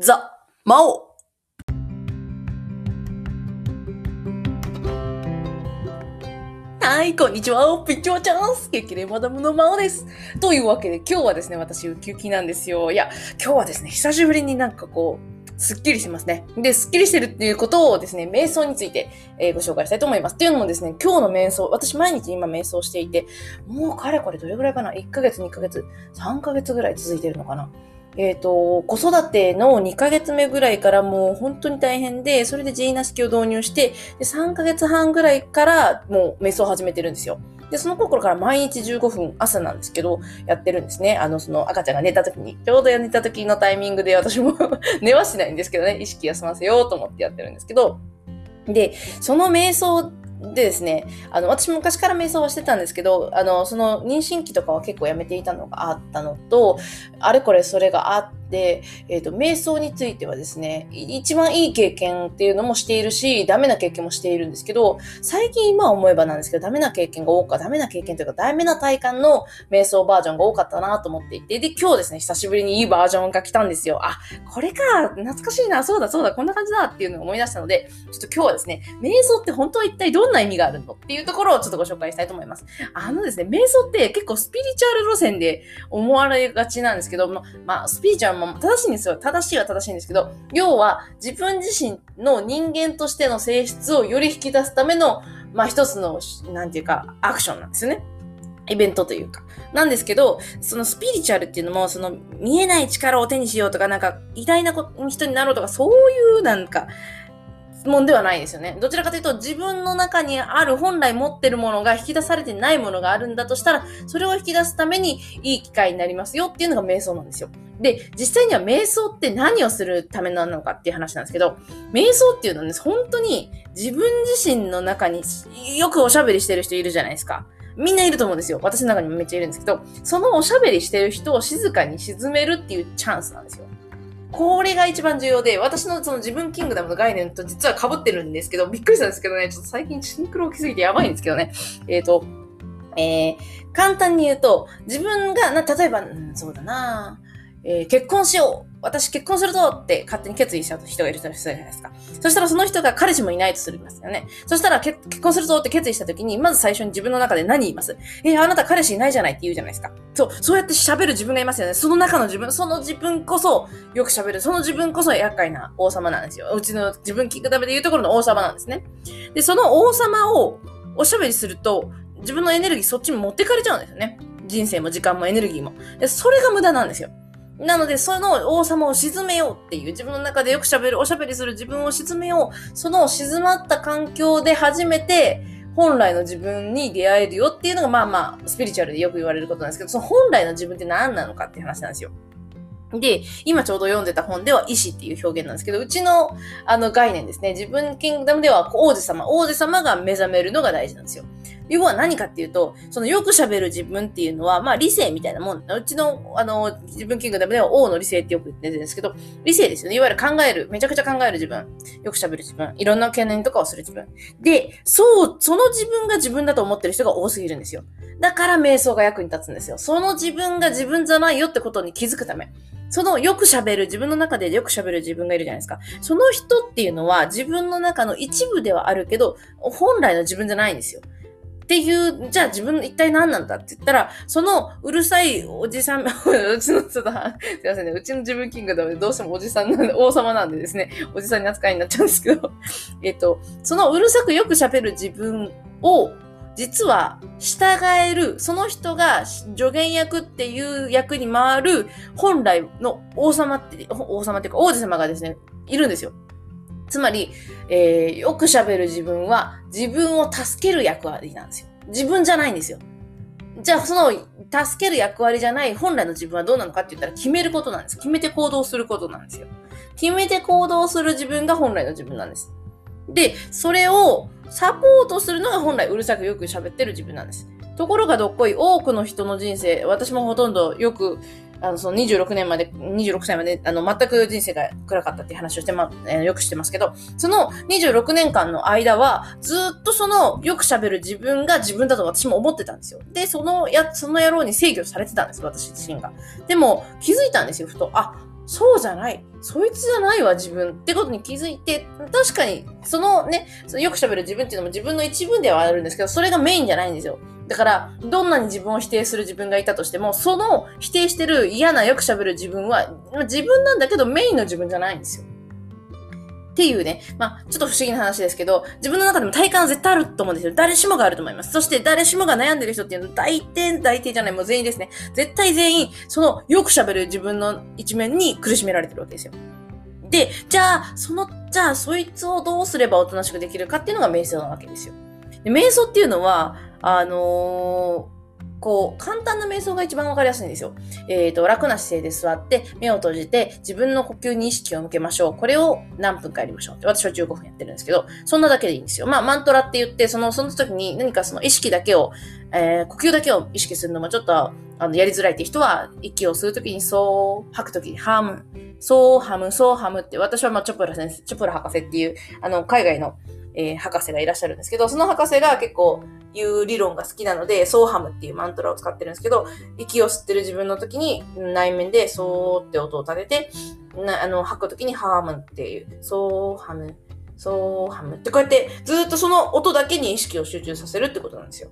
ザ・マオはい、こんにちは。ピッチョーチャンス激励マダムのマオです。というわけで、今日はですね、私、ウキウキなんですよ。いや、今日はですね、久しぶりになんかこう、すっきりしてますね。で、すっきりしてるっていうことをですね、瞑想について、えーご紹介したいと思います。っていうのもですね、今日の瞑想、私毎日今瞑想していて、もうかれこれどれぐらいかな ?1 ヶ月、2ヶ月、3ヶ月ぐらい続いてるのかな？えっ、と、子育ての2ヶ月目ぐらいからもう本当に大変で、それでジーナ式を導入して、で3ヶ月半ぐらいからもう瞑想を始めてるんですよ。で、その頃から毎日15分朝なんですけど、やってるんですね。あの、その赤ちゃんが寝た時に、ちょうど寝た時のタイミングで私も 寝はしないんですけどね、意識休ませようと思ってやってるんですけど、で、その瞑想でですね、あの、私昔から瞑想はしてたんですけど、あの、その妊娠期とかは結構やめていたのがあったのと、あれこれそれがあってて、えっ、と、瞑想についてはですね、一番いい経験っていうのもしているし、ダメな経験もしているんですけど、最近今思えばなんですけど、ダメな経験が多かダメな経験というか、ダメな体感の瞑想バージョンが多かったなと思っていて、で、今日ですね、久しぶりにいいバージョンが来たんですよ。あ、これか、懐かしいな、そうだそうだ、こんな感じだっていうのを思い出したので、ちょっと今日はですね、瞑想って本当は一体どんな意味があるのっていうところをちょっとご紹介したいと思います。あのですね、瞑想って結構スピリチュアル路線で思われがちなんですけど、ままあ、スピリチュアルも正しいんですよ。正しいは正しいんですけど、要は自分自身の人間としての性質をより引き出すための、まあ一つの、なんていうか、アクションなんですよね。イベントというか。なんですけど、そのスピリチュアルっていうのも、その見えない力を手にしようとか、なんか偉大な人になろうとか、そういうなんか、もんではないですよね。どちらかというと、自分の中にある本来持ってるものが引き出されてないものがあるんだとしたら、それを引き出すためにいい機会になりますよっていうのが瞑想なんですよ。で、実際には瞑想って何をするためなのかっていう話なんですけど、瞑想っていうのはね、本当に自分自身の中によくおしゃべりしてる人いるじゃないですか。みんないると思うんですよ。私の中にもめっちゃいるんですけど、そのおしゃべりしてる人を静かに沈めるっていうチャンスなんですよ。これが一番重要で、私のその自分キングダムの概念と実は被ってるんですけど、びっくりしたんですけどね、ちょっと最近シンクロ起きすぎてやばいんですけどね。えっ、と、えー、簡単に言うと、自分が、な、例えば、うん、そうだなえー結婚しよう私結婚するぞって勝手に決意した人がいる人じゃないですか。そしたらその人が彼氏もいないとするんですよね。そしたら結婚するぞって決意した時に、まず最初に自分の中で何言います？えーあなた彼氏いないじゃないって言うじゃないですか。そう、そうやって喋る自分がいますよね。その中の自分、その自分こそよく喋る。その自分こそ厄介な王様なんですよ。うちの自分キングダムで言うところの王様なんですね。で、その王様をおしゃべりすると、自分のエネルギーそっちに持ってかれちゃうんですよね。人生も時間もエネルギーも。で、それが無駄なんですよ。なので、その王様を沈めようっていう、自分の中でよく喋る、おしゃべりする自分を沈めよう。その静まった環境で初めて、本来の自分に出会えるよっていうのが、まあまあ、スピリチュアルでよく言われることなんですけど、その本来の自分って何なのかっていう話なんですよ。で、今ちょうど読んでた本では意志っていう表現なんですけど、うちのあの概念ですね。自分キングダムでは王子様、王子様が目覚めるのが大事なんですよ。要は何かっていうと、そのよく喋る自分っていうのは、まあ理性みたいなもん。うちの、あの、自分キングダムでは王の理性ってよく言ってるんですけど、理性ですよね。いわゆる考える、めちゃくちゃ考える自分。よく喋る自分。いろんな懸念とかをする自分。で、そう、その自分が自分だと思ってる人が多すぎるんですよ。だから瞑想が役に立つんですよ。その自分が自分じゃないよってことに気づくため。そのよく喋る、自分の中でよく喋る自分がいるじゃないですか。その人っていうのは自分の中の一部ではあるけど、本来の自分じゃないんですよ。っていう、じゃあ自分一体何なんだって言ったら、そのうるさいおじさん、うちの、ちょっと、すいませんね、うちの自分キングダムでどうしてもおじさんなんで、王様なんでですね、おじさんに扱いになっちゃうんですけど、えっと、そのうるさくよく喋る自分を、実は従える、その人が助言役っていう役に回る本来の王様って、王様っていうか王子様がですね、いるんですよ。つまり、えー、よく喋る自分は自分を助ける役割なんですよ。自分じゃないんですよ。じゃあ、その、助ける役割じゃない本来の自分はどうなのかって言ったら決めることなんです。決めて行動することなんですよ。決めて行動する自分が本来の自分なんです。で、それをサポートするのが本来うるさくよく喋ってる自分なんです。ところがどっこい多くの人の人生、私もほとんどよく、あの、その26年まで、26歳まで、あの、全く人生が暗かったっていう話をしてま、えーよくしてますけど、その26年間の間は、ずっとその、よく喋る自分が自分だと私も思ってたんですよ。で、そのや、その野郎に制御されてたんです、私自身が。でも、気づいたんですよ、ふと。あ、そうじゃない。そいつじゃないわ、自分ってことに気づいて、確かに、そのね、そのよく喋る自分っていうのも自分の一部ではあるんですけど、それがメインじゃないんですよ。だから、どんなに自分を否定する自分がいたとしても、その否定してる嫌なよく喋る自分は、自分なんだけどメインの自分じゃないんですよ。っていうね、まあ、ちょっと不思議な話ですけど、自分の中でも体感は絶対あると思うんですよ。誰しもがあると思います。そして誰しもが悩んでる人っていうのは大抵、大抵じゃない、もう全員ですね。絶対全員、そのよく喋る自分の一面に苦しめられてるわけですよ。で、じゃあ、その、じゃあ、そいつをどうすればおとなしくできるかっていうのが瞑想なわけですよ。で瞑想っていうのは、あのーこう、簡単な瞑想が一番わかりやすいんですよ。えっ、ー、と、楽な姿勢で座って、目を閉じて、自分の呼吸に意識を向けましょう。これを何分かやりましょう。私は15分やってるんですけど、そんなだけでいいんですよ。まあ、マントラって言って、その、その時に何かその意識だけを、えー、呼吸だけを意識するのもちょっと、あの、やりづらいって人は、息を吸うときにそう、吐くときにハム、そうハム、そうハムって、私はまあ、チョプラ先生、チョプラ博士っていう、あの、海外の、えー、博士がいらっしゃるんですけど、その博士が結構言う理論が好きなので、ソーハムっていうマントラを使ってるんですけど、息を吸ってる自分の時に内面でソーって音を立てて、なあの吐く時にハームっていう、ソーハム、ソーハムってこうやってずっとその音だけに意識を集中させるってことなんですよ。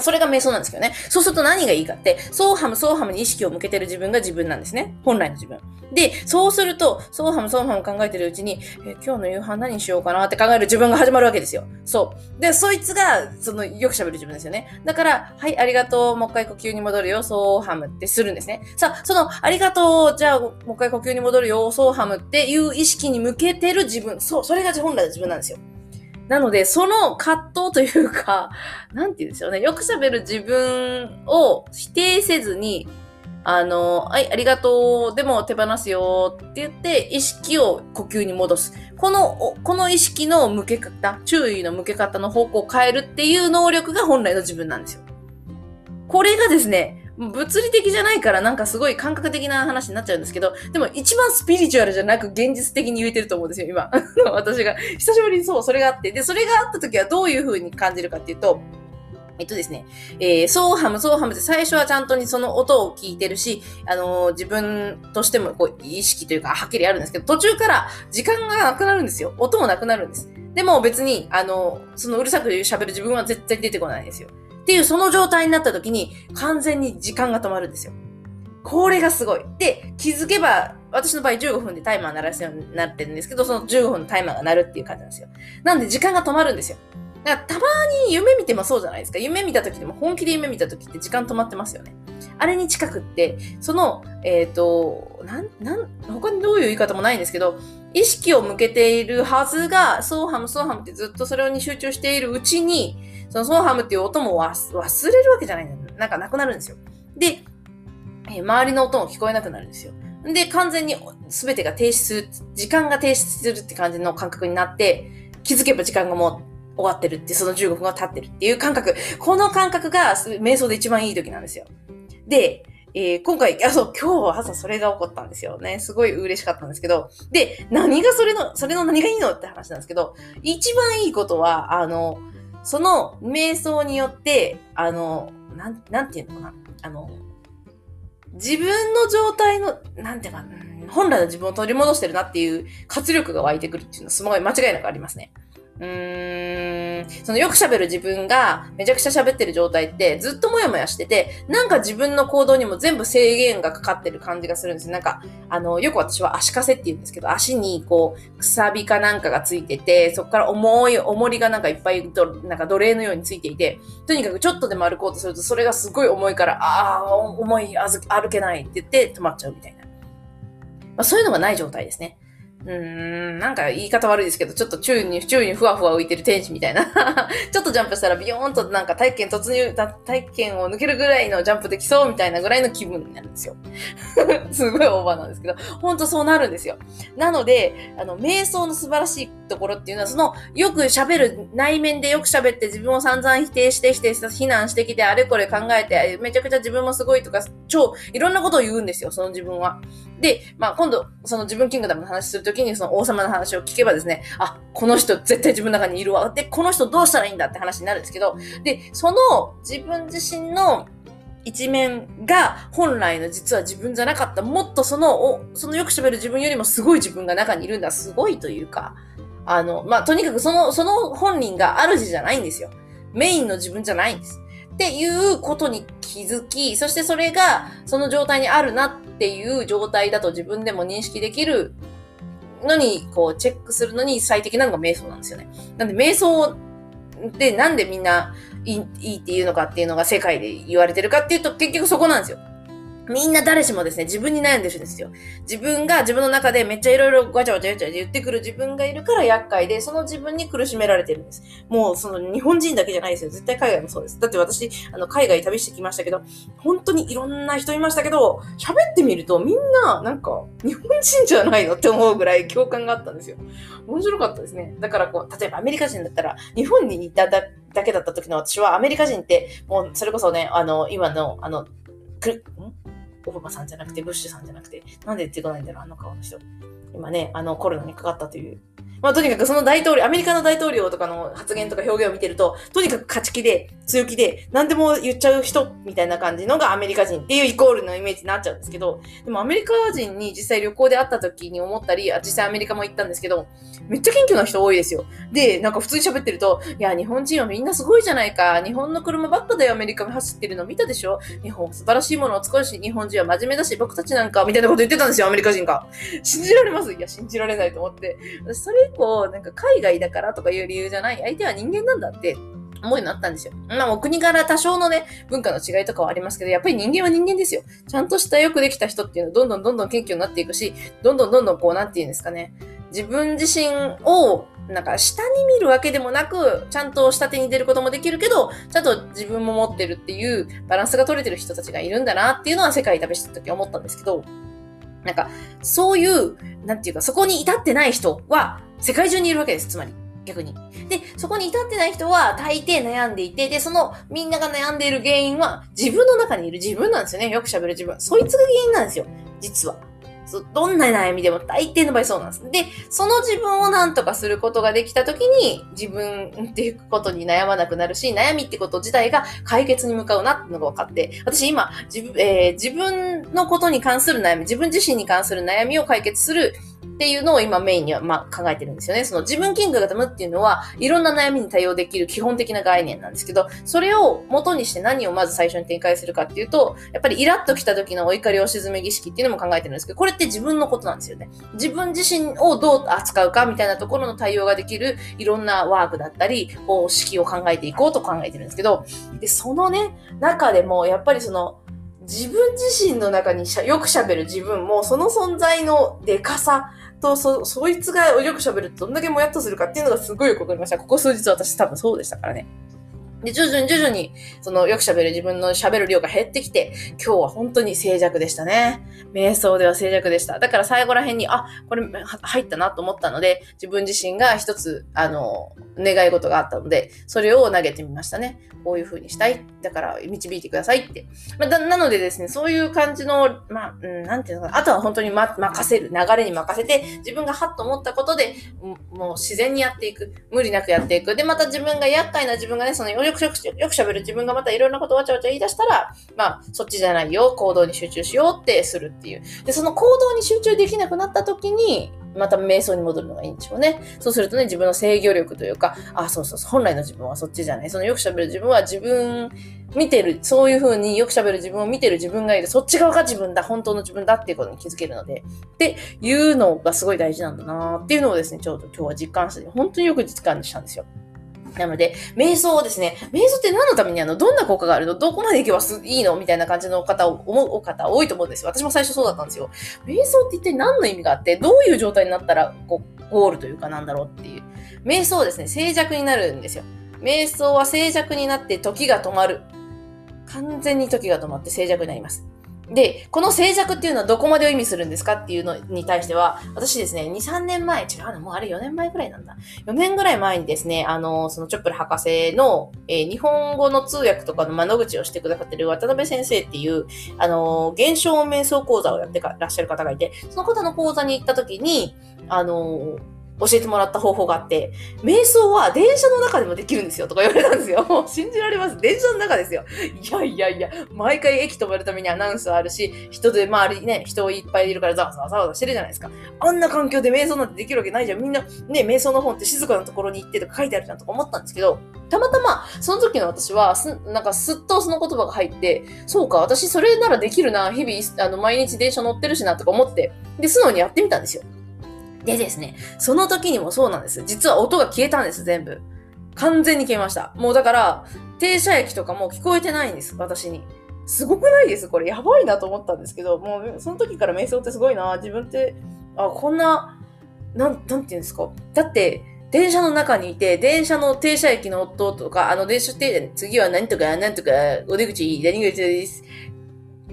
それが瞑想なんですけどね。そうすると何がいいかって、ソーハム、ソーハムに意識を向けてる自分が自分なんですね。本来の自分。で、そうすると、ソーハム、ソーハム考えてるうちに、え今日の夕飯何しようかなって考える自分が始まるわけですよ。そう。で、そいつが、その、よく喋る自分ですよね。だから、はい、ありがとう、もう一回呼吸に戻るよ、ソーハムってするんですね。さあ、その、ありがとう、じゃあ、もう一回呼吸に戻るよ、ソーハムっていう意識に向けてる自分。そう、それが本来の自分なんですよ。なので、その葛藤というか、なんて言うんですよね。よく喋る自分を否定せずに、あの、はい、ありがとう、でも手放すよって言って、意識を呼吸に戻す。この、この意識の向け方、注意の向け方の方向を変えるっていう能力が本来の自分なんですよ。これがですね、物理的じゃないからなんかすごい感覚的な話になっちゃうんですけど、でも一番スピリチュアルじゃなく現実的に言えてると思うんですよ、今。私が。久しぶりにそう、それがあって。で、それがあった時はどういう風に感じるかっていうと、えっとですね、えー、ソーハム、ソーハムって最初はちゃんとにその音を聞いてるし、あのー、自分としてもこう意識というかはっきりあるんですけど、途中から時間がなくなるんですよ。音もなくなるんです。でも別に、あのー、そのうるさく喋る自分は絶対出てこないんですよ。っていうその状態になった時に完全に時間が止まるんですよ。これがすごい。で、気づけば、私の場合15分でタイマー鳴らすようになってるんですけど、その15分のタイマーが鳴るっていう感じなんですよ。なんで時間が止まるんですよ。だからたまに夢見てもそうじゃないですか。夢見た時でも本気で夢見た時って時間止まってますよね。あれに近くって、その、えっ、ー、と、なん、なん、他にどういう言い方もないんですけど、意識を向けているはずが、ソーハム、ソーハムってずっとそれに集中しているうちに、そのソーハムっていう音も忘れるわけじゃないんだなんかなくなるんですよ。で、え、周りの音も聞こえなくなるんですよ。で、完全に全てが停止する、時間が停止するって感じの感覚になって、気づけば時間がもう終わってるって、その15分が経ってるっていう感覚。この感覚が瞑想で一番いい時なんですよ。で、えー、今回、あ、そう、今日は朝それが起こったんですよね。すごい嬉しかったんですけど。で、何がそれの、それの何がいいのって話なんですけど、一番いいことは、あの、その瞑想によって、あの、なん、なんていうのかな。あの、自分の状態の、なんていうか、本来の自分を取り戻してるなっていう活力が湧いてくるっていうのはすごい間違いなくありますね。うーん、そのよく喋る自分がめちゃくちゃ喋ってる状態ってずっともやもやしてて、なんか自分の行動にも全部制限がかかってる感じがするんですよなんか、あの、よく私は足かせって言うんですけど、足にこう、くさびかなんかがついてて、そこから重い、重りがなんかいっぱいと、なんか奴隷のようについていて、とにかくちょっとでも歩こうとすると、それがすごい重いから、ああ、重い、歩けないって言って止まっちゃうみたいな。まあ、そういうのがない状態ですね。うん、なんか言い方悪いですけど、ちょっと宙に、宙にふわふわ浮いてる天使みたいな。ちょっとジャンプしたらビヨーンとなんか体験突入、体験を抜けるぐらいのジャンプできそうみたいなぐらいの気分になるんですよ。すごいオーバーなんですけど、ほんとそうなるんですよ。なので、あの、瞑想の素晴らしいところっていうのは、その、よく喋る、内面でよく喋って自分を散々否定して否定して非難してきて、あれこれ考えて、めちゃくちゃ自分もすごいとか、超、いろんなことを言うんですよ、その自分は。で、まあ今度、その自分キングダムの話するときに、その王様の話を聞けばですね、あ、この人絶対自分の中にいるわ。で、この人どうしたらいいんだって話になるんですけど、で、その自分自身の一面が本来の実は自分じゃなかった、もっとその、そのよく喋る自分よりもすごい自分が中にいるんだ。すごいというか、あの、まあ、とにかくその、その本人が主じゃないんですよ。メインの自分じゃないんです。っていうことに気づき、そしてそれがその状態にあるなっていう状態だと自分でも認識できるのに、こう、チェックするのに最適なのが瞑想なんですよね。なんで、瞑想でなんでみんないいいいっていうのかっていうのが世界で言われてるかっていうと、結局そこなんですよ。みんな誰しもですね、自分に悩んでるんですよ。自分が自分の中でめっちゃいろいろガチャガチャガチャ言ってくる自分がいるから厄介で、その自分に苦しめられてるんです。もうその日本人だけじゃないですよ。絶対海外もそうです。だって私、あの、海外旅してきましたけど、本当にいろんな人いましたけど、喋ってみるとみんな、なんか、日本人じゃないのって思うぐらい 共感があったんですよ。面白かったですね。だからこう、例えばアメリカ人だったら、日本にいただけだった時の私は、アメリカ人って、もうそれこそね、あの、今の、あの、く、ん？オバマさんじゃなくて、ブッシュさんじゃなくて、なんで言ってこないんだろう、あの顔の人。今ね、あのコロナにかかったというまあとにかくその大統領、アメリカの大統領とかの発言とか表現を見てると、とにかく勝ち気で、強気で、何でも言っちゃう人みたいな感じのがアメリカ人っていうイコールのイメージになっちゃうんですけど、でもアメリカ人に実際旅行で会った時に思ったり、実際アメリカも行ったんですけど、めっちゃ謙虚な人多いですよ。で、なんか普通に喋ってると、いや、日本人はみんなすごいじゃないか。日本の車ばっかだよ、アメリカ走ってるの見たでしょ？日本素晴らしいものを作るし、日本人は真面目だし、僕たちなんか、みたいなこと言ってたんですよ、アメリカ人が。信じられます？いや、信じられないと思って。それ以降、なんか海外だからとかいう理由じゃない、相手は人間なんだって思うようになったんですよ。まあもう国柄多少のね、文化の違いとかはありますけど、やっぱり人間は人間ですよ。ちゃんとしたよくできた人っていうのはどんどんどんどん謙虚になっていくし、どんどんどんどんこう、なんて言うんですかね。自分自身をなんか下に見るわけでもなく、ちゃんと下手に出ることもできるけど、ちゃんと自分も持ってるっていうバランスが取れてる人たちがいるんだなっていうのは世界旅してた時思ったんですけど、なんか、そういう、なんていうか、そこに至ってない人は、世界中にいるわけです、つまり。逆に。で、そこに至ってない人は大抵悩んでいて、で、そのみんなが悩んでいる原因は自分の中にいる自分なんですよね。よく喋る自分。そいつが原因なんですよ。実は。どんな悩みでも大抵の場合そうなんです。で、その自分を何とかすることができたときに、自分っていうことに悩まなくなるし、悩みってこと自体が解決に向かうなっていうのが分かって、私今、自分、えー、自分のことに関する悩み、自分自身に関する悩みを解決するっていうのを今メインには、ま、考えてるんですよね。その自分キングがムっていうのは、いろんな悩みに対応できる基本的な概念なんですけど、それを元にして何をまず最初に展開するかっていうと、やっぱりイラッと来た時のお怒りを沈め儀式っていうのも考えてるんですけど、これって自分のことなんですよね。自分自身をどう扱うかみたいなところの対応ができるいろんなワークだったり、方式を考えていこうと考えてるんですけど、で、そのね、中でもやっぱりその、自分自身の中にしゃよく喋る自分も、その存在のでかさ、と、そ、そいつがよく喋るとどんだけもやっとするかっていうのがすごいよくわかりました。ここ数日私多分そうでしたからね。で、徐々に徐々に、その、よく喋る自分の喋る量が減ってきて、今日は本当に静寂でしたね。瞑想では静寂でした。だから最後ら辺に、あ、これ入ったなと思ったので、自分自身が一つ、あの、願い事があったので、それを投げてみましたね。こういう風にしたい。だから導いてくださいって。まあ、なのでですね、そういう感じの、まあ、うん、なんていうのかな。あとは本当に、ま、任せる。流れに任せて、自分がハッと思ったことで、もう自然にやっていく。無理なくやっていく。で、また自分が厄介な自分がね、そのよくよくよく喋る自分がまたいろんなことわちゃわちゃ言い出したら、まあ、そっちじゃないよ、行動に集中しようってするっていう。で、その行動に集中できなくなった時に、また瞑想に戻るのがいいんでしょうね。そうするとね、自分の制御力というか、あ、そうそうそう、本来の自分はそっちじゃない。そのよく喋る自分は自分、見てる、そういう風によく喋る自分を見てる自分がいる。そっち側が自分だ、本当の自分だっていうことに気づけるので、っていうのがすごい大事なんだなっていうのをですね、ちょうど今日は実感して、本当によく実感したんですよ。なので、瞑想をですね、瞑想って何のためにあの、どんな効果があるの？どこまで行けばいいの？みたいな感じの方を思う方多いと思うんですよ。私も最初そうだったんですよ。瞑想って一体何の意味があって、どういう状態になったら、こう、ゴールというかなんだろうっていう。瞑想ですね、静寂になるんですよ。瞑想は静寂になって時が止まる。完全に時が止まって静寂になります。で、この静寂っていうのはどこまでを意味するんですかっていうのに対しては、私ですね、2、3年前、違うの、もうあれ4年前ぐらいなんだ。4年ぐらい前にですね、あの、そのチョップル博士の、えー、日本語の通訳とかの窓口をしてくださってる渡辺先生っていう、あの、現象瞑想講座をやってらっしゃる方がいて、その方の講座に行った時に、あの、教えてもらった方法があって、瞑想は電車の中でもできるんですよとか言われたんですよ。もう信じられます。電車の中ですよ。いやいやいや、毎回駅止まるためにアナウンスはあるし、人で周りね、人いっぱいいるからざわざわざわざしてるじゃないですか。あんな環境で瞑想なんてできるわけないじゃん。みんなね、瞑想の本って静かなところに行ってとか書いてあるじゃんとか思ったんですけど、たまたま、その時の私は、す、なんかすっとその言葉が入って、そうか、私それならできるな、日々、あの、毎日電車乗ってるしな、とか思って、で、素直にやってみたんですよ。でですね、その時にもそうなんです。実は音が消えたんです、全部。完全に消えました。もうだから、停車駅とかも聞こえてないんです、私に。すごくないです？これ。やばいなと思ったんですけど、もう、その時から瞑想ってすごいな。自分って、あ、こんな、なん、なんていうんですか？だって、電車の中にいて、電車の停車駅の音とか、あの電車停次は何とか、何とか、お出口、何口です。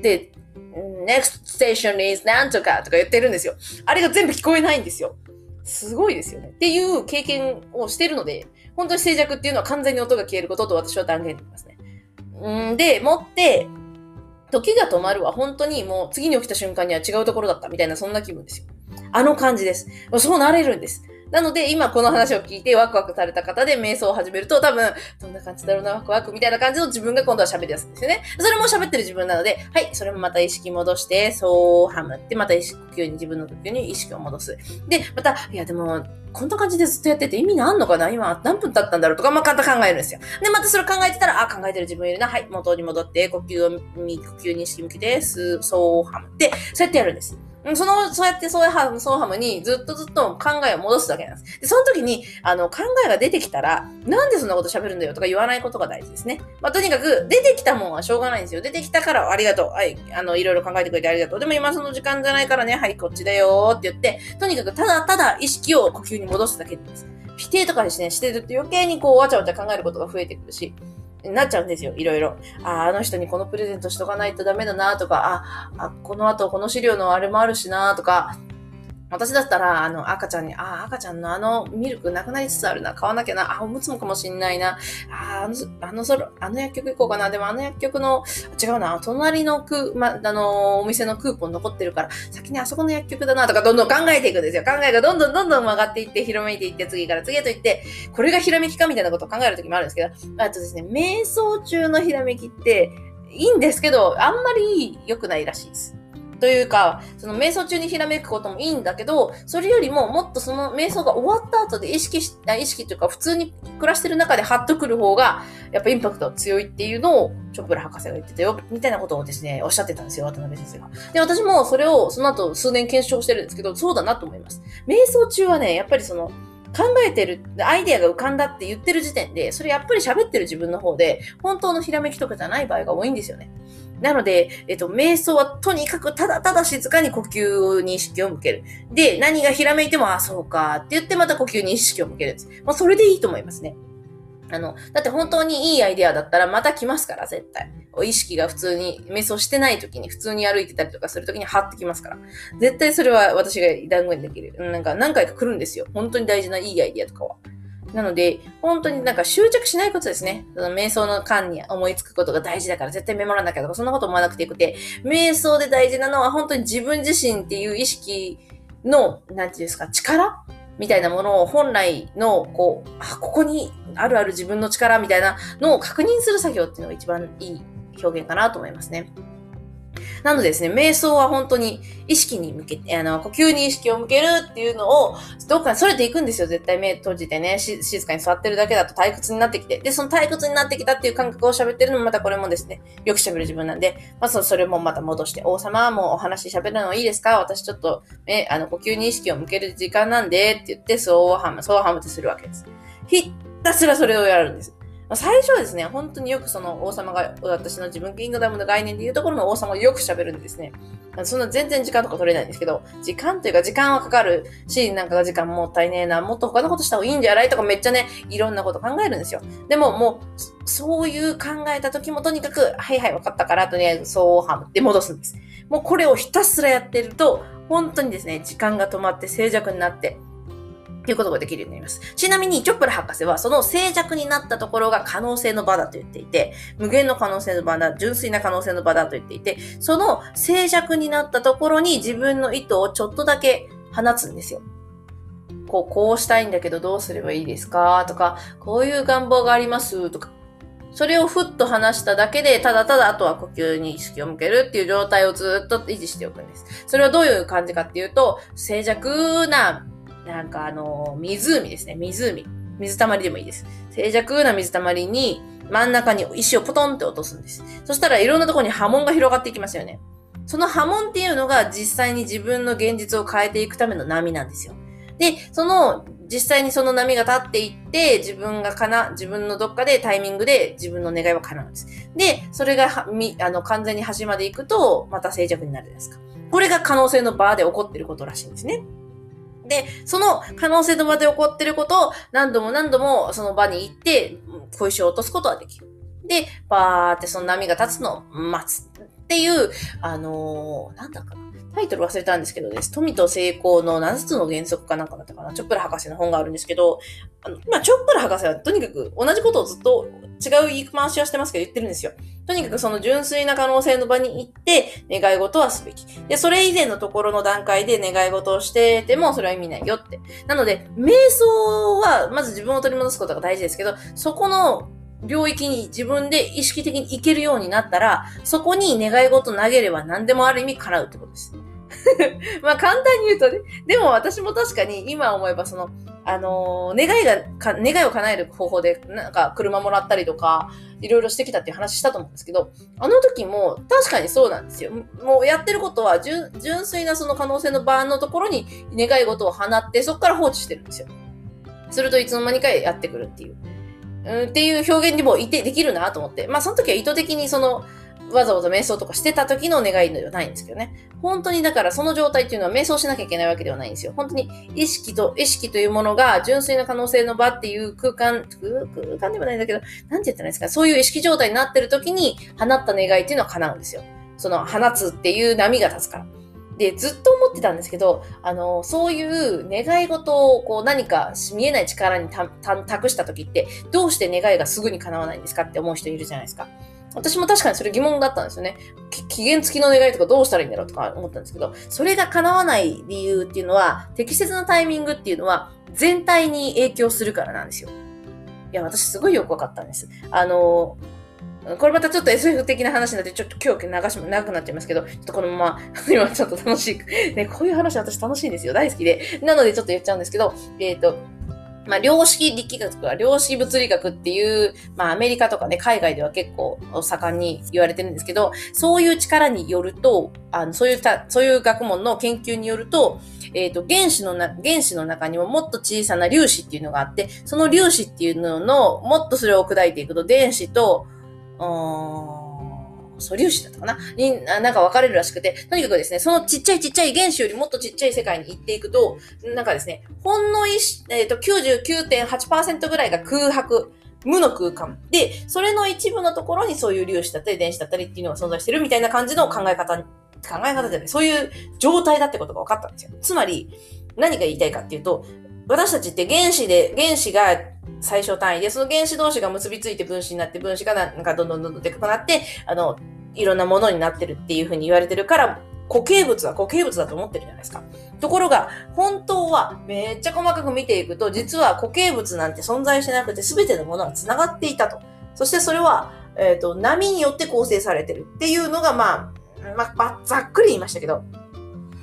で、next station is なんとかとか言ってるんですよ。あれが全部聞こえないんですよ。すごいですよね。っていう経験をしてるので、本当に静寂っていうのは完全に音が消えることと私は断言できますね。うんで、もって、時が止まるは本当にもう次に起きた瞬間には違うところだったみたいなそんな気分ですよ。あの感じです。そうなれるんです。なので、今この話を聞いてワクワクされた方で瞑想を始めると多分、どんな感じだろうな、ワクワクみたいな感じの自分が今度は喋りやすいんですよね。それも喋ってる自分なので、はい、それもまた意識戻して、そうハムって、また意識呼吸に、自分の呼吸に意識を戻す。で、また、いやでも、こんな感じでずっとやってて意味あんのかな？今何分経ったんだろうとか、まあ、また考えるんですよ。で、またそれ考えてたら、あ、考えてる自分いるな。はい、元に戻って、呼吸を、呼吸に意識向けて、そうハムって、そうやってやるんです。その、そうやってそうハム、そうハムにずっとずっと考えを戻すだけなんです。で、その時に、あの、考えが出てきたら、なんでそんなこと喋るんだよとか言わないことが大事ですね。まあ、とにかく、出てきたもんはしょうがないんですよ。出てきたからありがとう。はい、あの、いろいろ考えてくれてありがとう。でも今その時間じゃないからね、はい、こっちだよって言って、とにかくただただ意識を呼吸に戻すだけです。否定とかですね、してると余計にこう、わちゃわちゃ考えることが増えてくるし、なっちゃうんですよ、いろいろ。あ、あの人にこのプレゼントしとかないとダメだなとか、あ、あこの後この資料のあれもあるしなとか、私だったら、あの、赤ちゃんに、ああ、赤ちゃんのあのミルクなくなりつつあるな、買わなきゃな、あ、おむつもかもしんないな、あ、あの、あの、それ、あの薬局行こうかな、でもあの薬局の、違うな、隣のクま、あの、お店のクーポン残ってるから、先にあそこの薬局だな、とか、どんどん考えていくんですよ。考えがどんどんどんどん曲がっていって、広めいていって、次から次へといって、これがひらめきかみたいなことを考えるときもあるんですけど、あとですね、瞑想中のひらめきって、いいんですけど、あんまり良くないらしいです。というか、その瞑想中にひらめくこともいいんだけど、それよりももっとその瞑想が終わった後で意識し、意識というか普通に暮らしてる中でハッとくる方が、やっぱインパクトが強いっていうのを、チョプラ博士が言ってたよ、みたいなことをですね、おっしゃってたんですよ、渡辺先生が。で、私もそれをその後数年検証してるんですけど、そうだなと思います。瞑想中はね、やっぱりその、考えてる、アイデアが浮かんだって言ってる時点で、それやっぱり喋ってる自分の方で、本当のひらめきとかじゃない場合が多いんですよね。なので、えっと、瞑想はとにかくただただ静かに呼吸に意識を向ける。で、何がひらめいても、あ、そうかって言ってまた呼吸に意識を向けるんです。まあ、それでいいと思いますね。あの、だって本当にいいアイデアだったらまた来ますから、絶対。意識が普通に、瞑想してない時に、普通に歩いてたりとかする時にハッてきますから。絶対それは私が団子にできる。なんか何回か来るんですよ。本当に大事ないいアイデアとかは。なので、本当になんか執着しないことですね。その瞑想の間に思いつくことが大事だから絶対メモらなきゃとか、そんなこと思わなくてよくて、瞑想で大事なのは本当に自分自身っていう意識の、なんていうんですか、力？みたいなものを本来の、こう、あ、ここにあるある自分の力みたいなのを確認する作業っていうのが一番いい表現かなと思いますね。なのでですね、瞑想は本当に意識に向けて、あの、呼吸に意識を向けるっていうのを、どっかに逸れていくんですよ。絶対目閉じてね、静かに座ってるだけだと退屈になってきて。で、その退屈になってきたっていう感覚を喋ってるのもまたこれもですね、よく喋る自分なんで、まあそそれもまた戻して、王様もうお話喋るのいいですか？私ちょっと、ね、あの、呼吸に意識を向ける時間なんで、って言って、そうハム、そうハムってするわけです。ひたすらそれをやるんです。最初はですね、本当によくその王様が、私の自分キングダムの概念でいうところの王様をよく喋るんですね。そんな全然時間とか取れないんですけど、時間というか時間はかかるし、なんか時間もったいねえな、もっと他のことした方がいいんじゃないとかめっちゃね、いろんなこと考えるんですよ。でももう、そういう考えた時もとにかく、はいはい、分かったから、とりあえずそうハムって戻すんです。もうこれをひたすらやってると、本当にですね、時間が止まって静寂になって、っていうことができるようになります。ちなみに、チョップラ博士は、その静寂になったところが可能性の場だと言っていて、無限の可能性の場だ、純粋な可能性の場だと言っていて、その静寂になったところに自分の意図をちょっとだけ放つんですよ。こう、こうしたいんだけどどうすればいいですかとか、こういう願望がありますとか、それをふっと話しただけで、ただただあとは呼吸に意識を向けるっていう状態をずっと維持しておくんです。それはどういう感じかっていうと、静寂な、なんかあの、湖ですね。湖。水たまりでもいいです。静寂な水たまりに真ん中に石をポトンって落とすんです。そしたらいろんなところに波紋が広がっていきますよね。その波紋っていうのが実際に自分の現実を変えていくための波なんですよ。で、その実際にその波が立っていって、自分がかな、自分のどっかでタイミングで自分の願いは叶うんです。で、それがみあの完全に端まで行くと、また静寂になるじゃないですか。これが可能性の場で起こってることらしいんですね。で、その可能性の場で起こってることを何度も何度もその場に行って、小石を落とすことができる。で、バーってその波が立つのを待つ。っていう、あのー、なんだかな。タイトル忘れたんですけどです。富と成功の7つの原則かなんかだったかな。チョップラ博士の本があるんですけど、あの、まあ、チョップラ博士はとにかく同じことをずっとう言い回しはしてますけど言ってるんですよ。とにかくその純粋な可能性の場に行って願い事はすべき。で、それ以前のところの段階で願い事をしててもそれは意味ないよって。なので、瞑想はまず自分を取り戻すことが大事ですけど、そこの領域に自分で意識的に行けるようになったら、そこに願い事投げれば何でもある意味叶うってことです。まあ簡単に言うとね。でも私も確かに今思えばその、あのー、願いが、願いを叶える方法で、なんか車もらったりとか、いろいろしてきたっていう話したと思うんですけど、あの時も確かにそうなんですよ。もうやってることは純粋なその可能性の場のところに願い事を放って、そこから放置してるんですよ。するといつの間にかやってくるっていう。うん、っていう表現にもいて、できるなと思って。まあ、その時は意図的にその、わざわざ瞑想とかしてた時の願いではないんですけどね。本当にだからその状態っていうのは瞑想しなきゃいけないわけではないんですよ。本当に意識と、意識というものが純粋な可能性の場っていう空間、空間ではないんだけど、なんて言ったらいいですか、そういう意識状態になってる時に放った願いっていうのは叶うんですよ。その放つっていう波が立つから。で、ずっと思ってたんですけど、あの、そういう願い事をこう何か見えない力に託した時って、どうして願いがすぐに叶わないんですかって思う人いるじゃないですか。私も確かにそれ疑問だったんですよね。期限付きの願いとかどうしたらいいんだろうとか思ったんですけど、それが叶わない理由っていうのは、適切なタイミングっていうのは、全体に影響するからなんですよ。いや、私すごいよくわかったんです。あの、これまたちょっと SF 的な話になって、ちょっと今日流しも長くなっちゃいますけど、ちょっとこのまま、今ちょっと楽しい。ね、こういう話私楽しいんですよ。大好きで。なのでちょっと言っちゃうんですけど、えっ、ー、と、まあ、量子力学は量子物理学っていう、まあ、アメリカとかね、海外では結構盛んに言われてるんですけど、そういう力によると、あの、そういうた、そういう学問の研究によると、えっ、ー、と、原子のな、原子の中にももっと小さな粒子っていうのがあって、その粒子っていうのの、もっとそれを砕いていくと、電子と、素粒子だったかな？に、なんか分かれるらしくて、とにかくですね、そのちっちゃいちっちゃい原子よりもっとちっちゃい世界に行っていくと、なんかですね、ほんの一、えっ、ー、と、99.8%ぐらいが空白。無の空間。で、それの一部のところにそういう粒子だったり電子だったりっていうのが存在してるみたいな感じの考え方、考え方じゃない、そういう状態だってことが分かったんですよ。つまり、何が言いたいかっていうと、私たちって原子で、原子が最小単位で、その原子同士が結びついて分子になって、分子がなんかどんどんどんどんでかくなって、あの、いろんなものになってるっていうふうに言われてるから、固形物は固形物だと思ってるじゃないですか。ところが、本当はめっちゃ細かく見ていくと、実は固形物なんて存在してなくて、すべてのものが繋がっていたと。そしてそれは、えっ、ー、と、波によって構成されてるっていうのが、まあ、まあ、ざっくり言いましたけど、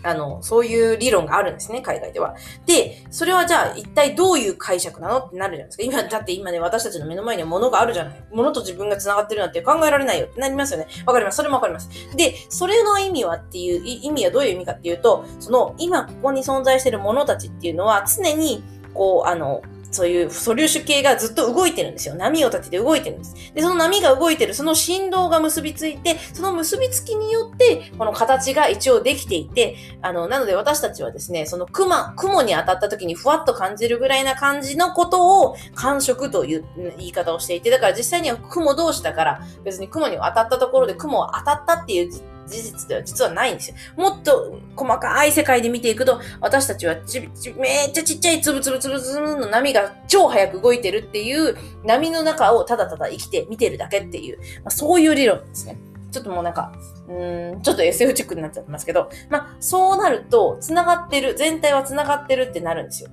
あの、そういう理論があるんですね、海外では。で、それはじゃあ一体どういう解釈なのってなるじゃないですか。今、だって今ね、私たちの目の前には物があるじゃない。物と自分が繋がってるなんて考えられないよってなりますよね。わかります。それもわかります。で、それの意味はっていう、意味はどういう意味かっていうと、その、今ここに存在してる物たちっていうのは常に、こう、あの、そういう素粒子系がずっと動いてるんですよ。波を立てて動いてるんです。で、その波が動いてる、その振動が結びついて、その結びつきによって、この形が一応できていて、あの、なので私たちはですね、その雲、雲に当たった時にふわっと感じるぐらいな感じのことを感触という言い方をしていて、だから実際には雲同士だから、別に雲に当たったところで雲は当たったっていう事実では実はないんですよ。もっと細かい世界で見ていくと、私たちはちちめっちゃちっちゃいつぶつぶつぶつぶの波が超速く動いてるっていう波の中をただただ生きて見てるだけっていう、まあ、そういう理論ですね。ちょっともうなんか、うん、ちょっと SF チックになっちゃってますけど、まあ、そうなると、繋がってる、全体は繋がってるってなるんですよ。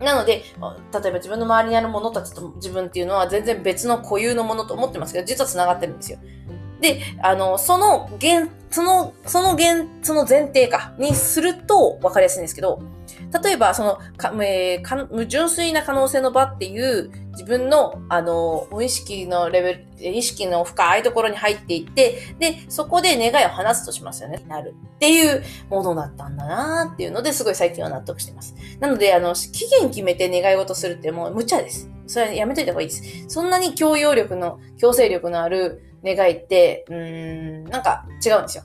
なので、例えば自分の周りにあるものたちと自分っていうのは全然別の固有のものと思ってますけど、実は繋がってるんですよ。で、あの、その原、その、その原、その前提か、にすると分かりやすいんですけど、例えば、その、か、えー、か純粋な可能性の場っていう自分の、あの、無意識のレベル、意識の深いところに入っていって、で、そこで願いを話すとしますよね。なるっていうものだったんだなっていうのですごい最近は納得してます。なので、あの、期限決めて願い事するってもう無茶です。それはやめといた方がいいです。そんなに強要力の、強制力のある願いって、うーん、なんか違うんですよ。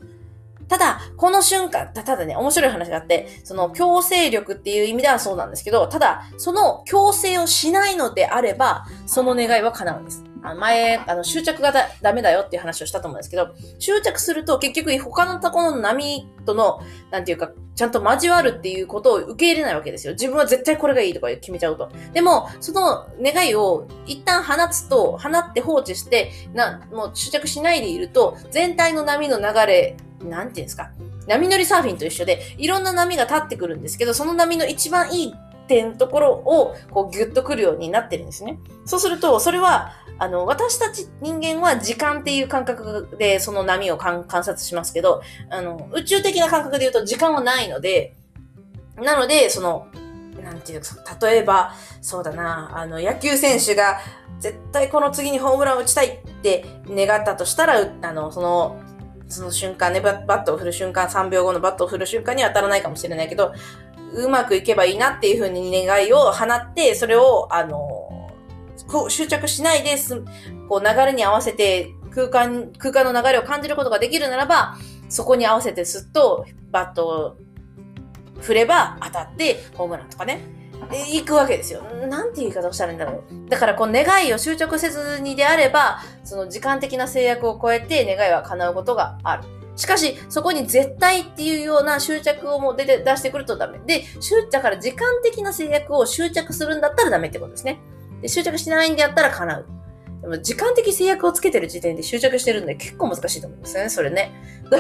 ただ、この瞬間、ただね、面白い話があって、その強制力っていう意味ではそうなんですけど、ただ、その強制をしないのであれば、その願いは叶うんです。あ前、あの、執着がだダメだよっていう話をしたと思うんですけど、執着すると結局他のとこの波との、なんていうか、ちゃんと交わるっていうことを受け入れないわけですよ。自分は絶対これがいいとか決めちゃうと。でも、その願いを一旦放つと、放って放置して、な、もう執着しないでいると、全体の波の流れなんていうんですか、波乗りサーフィンと一緒で、いろんな波が立ってくるんですけど、その波の一番いい点のところを、こう、ギュッとくるようになってるんですね。そうすると、それは、あの、私たち人間は時間っていう感覚でその波を観察しますけど、あの、宇宙的な感覚で言うと時間はないので、なので、その、なんていうか、例えば、そうだな、あの、野球選手が絶対この次にホームランを打ちたいって願ったとしたら、あの、その、その瞬間ね、バットを振る瞬間、3秒後のバットを振る瞬間に当たらないかもしれないけど、うまくいけばいいなっていうふうに願いを放って、それを、あの、こう執着しないです、こう流れに合わせて空間、空間の流れを感じることができるならば、そこに合わせてすっとバットを振れば当たってホームランとかね。行くわけですよ。なんて言い方をしたらいいんだろう。だから、この願いを執着せずにであれば、その時間的な制約を超えて願いは叶うことがある。しかし、そこに絶対っていうような執着をも出て出してくるとダメ。で、だから時間的な制約を執着するんだったらダメってことですね。で、執着しないんであったら叶う。でも時間的制約をつけてる時点で執着してるんで結構難しいと思うんですよね、それね。と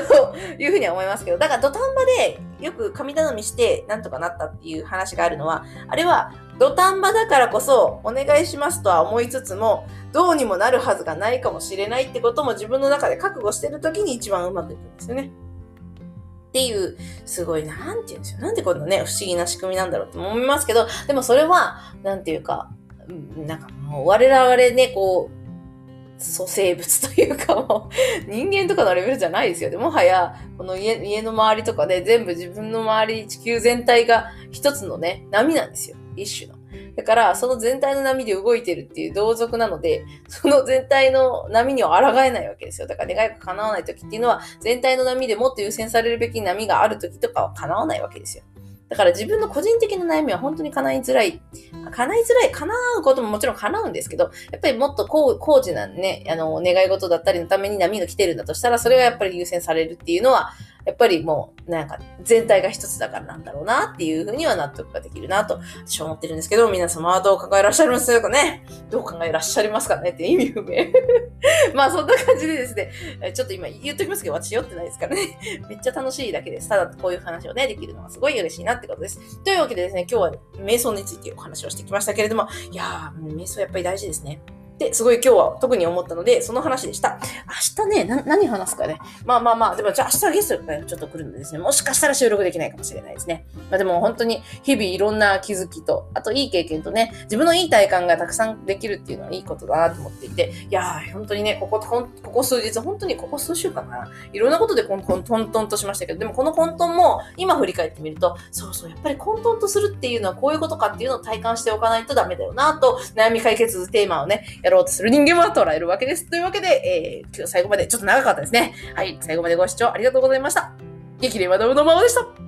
いうふうには思いますけど、だから土壇場でよく神頼みしてなんとかなったっていう話があるのは、あれは土壇場だからこそお願いしますとは思いつつも、どうにもなるはずがないかもしれないってことも自分の中で覚悟してる時に一番うまくいくんですよね。っていう、すごい、なんて言うんですよ。なんでこんなね、不思議な仕組みなんだろうと思いますけど、でもそれは、なんていうか、なんかもう我々ね、こう、素生物というかもう、人間とかのレベルじゃないですよ。でもはや、この家家の周りとかで、全部自分の周り、地球全体が一つのね、波なんですよ。一種の。だから、その全体の波で動いてるっていう同族なので、その全体の波には抗えないわけですよ。だから願いが叶わない時っていうのは、全体の波でもっと優先されるべき波がある時とかは叶わないわけですよ。だから自分の個人的な悩みは本当に叶いづらい。叶いづらい、叶うことももちろん叶うんですけど、やっぱりもっと高高次なね、あの、願い事だったりのために波が来てるんだとしたら、それがやっぱり優先されるっていうのは、やっぱりもう、なんか、全体が一つだからなんだろうなっていうふうには納得ができるなと、私は思ってるんですけど、皆様はどう考えらっしゃいますかね？どう考えらっしゃいますかね？って意味不明。まあ、そんな感じでですね、ちょっと今言っときますけど、私酔ってないですからね。めっちゃ楽しいだけです。ただ、こういう話をね、できるのはすごい嬉しいなってことです。というわけでですね、今日は瞑想についてお話をしてきましたけれども、いやー、瞑想やっぱり大事ですね。ってすごい今日は特に思ったので、その話でした。明日ね、な、何話すかね。まあまあまあ、でもじゃあ明日ゲストがちょっと来るんでですね、もしかしたら収録できないかもしれないですね。まあでも本当に日々いろんな気づきと、あといい経験とね、自分のいい体感がたくさんできるっていうのはいいことだなと思っていて、いやー、本当にね、ここ、ここ数日、本当にここ数週間かな、いろんなことでコントントントンとしましたけど、でもこの混沌も今振り返ってみると、そうそう、やっぱり混沌とするっていうのはこういうことかっていうのを体感しておかないとダメだよなと、悩み解決テーマをね、やろうとする人間は捉えるわけです。というわけで、えー、今日最後までちょっと長かったですね。はい、最後までご視聴ありがとうございました。激励マダムのままでした。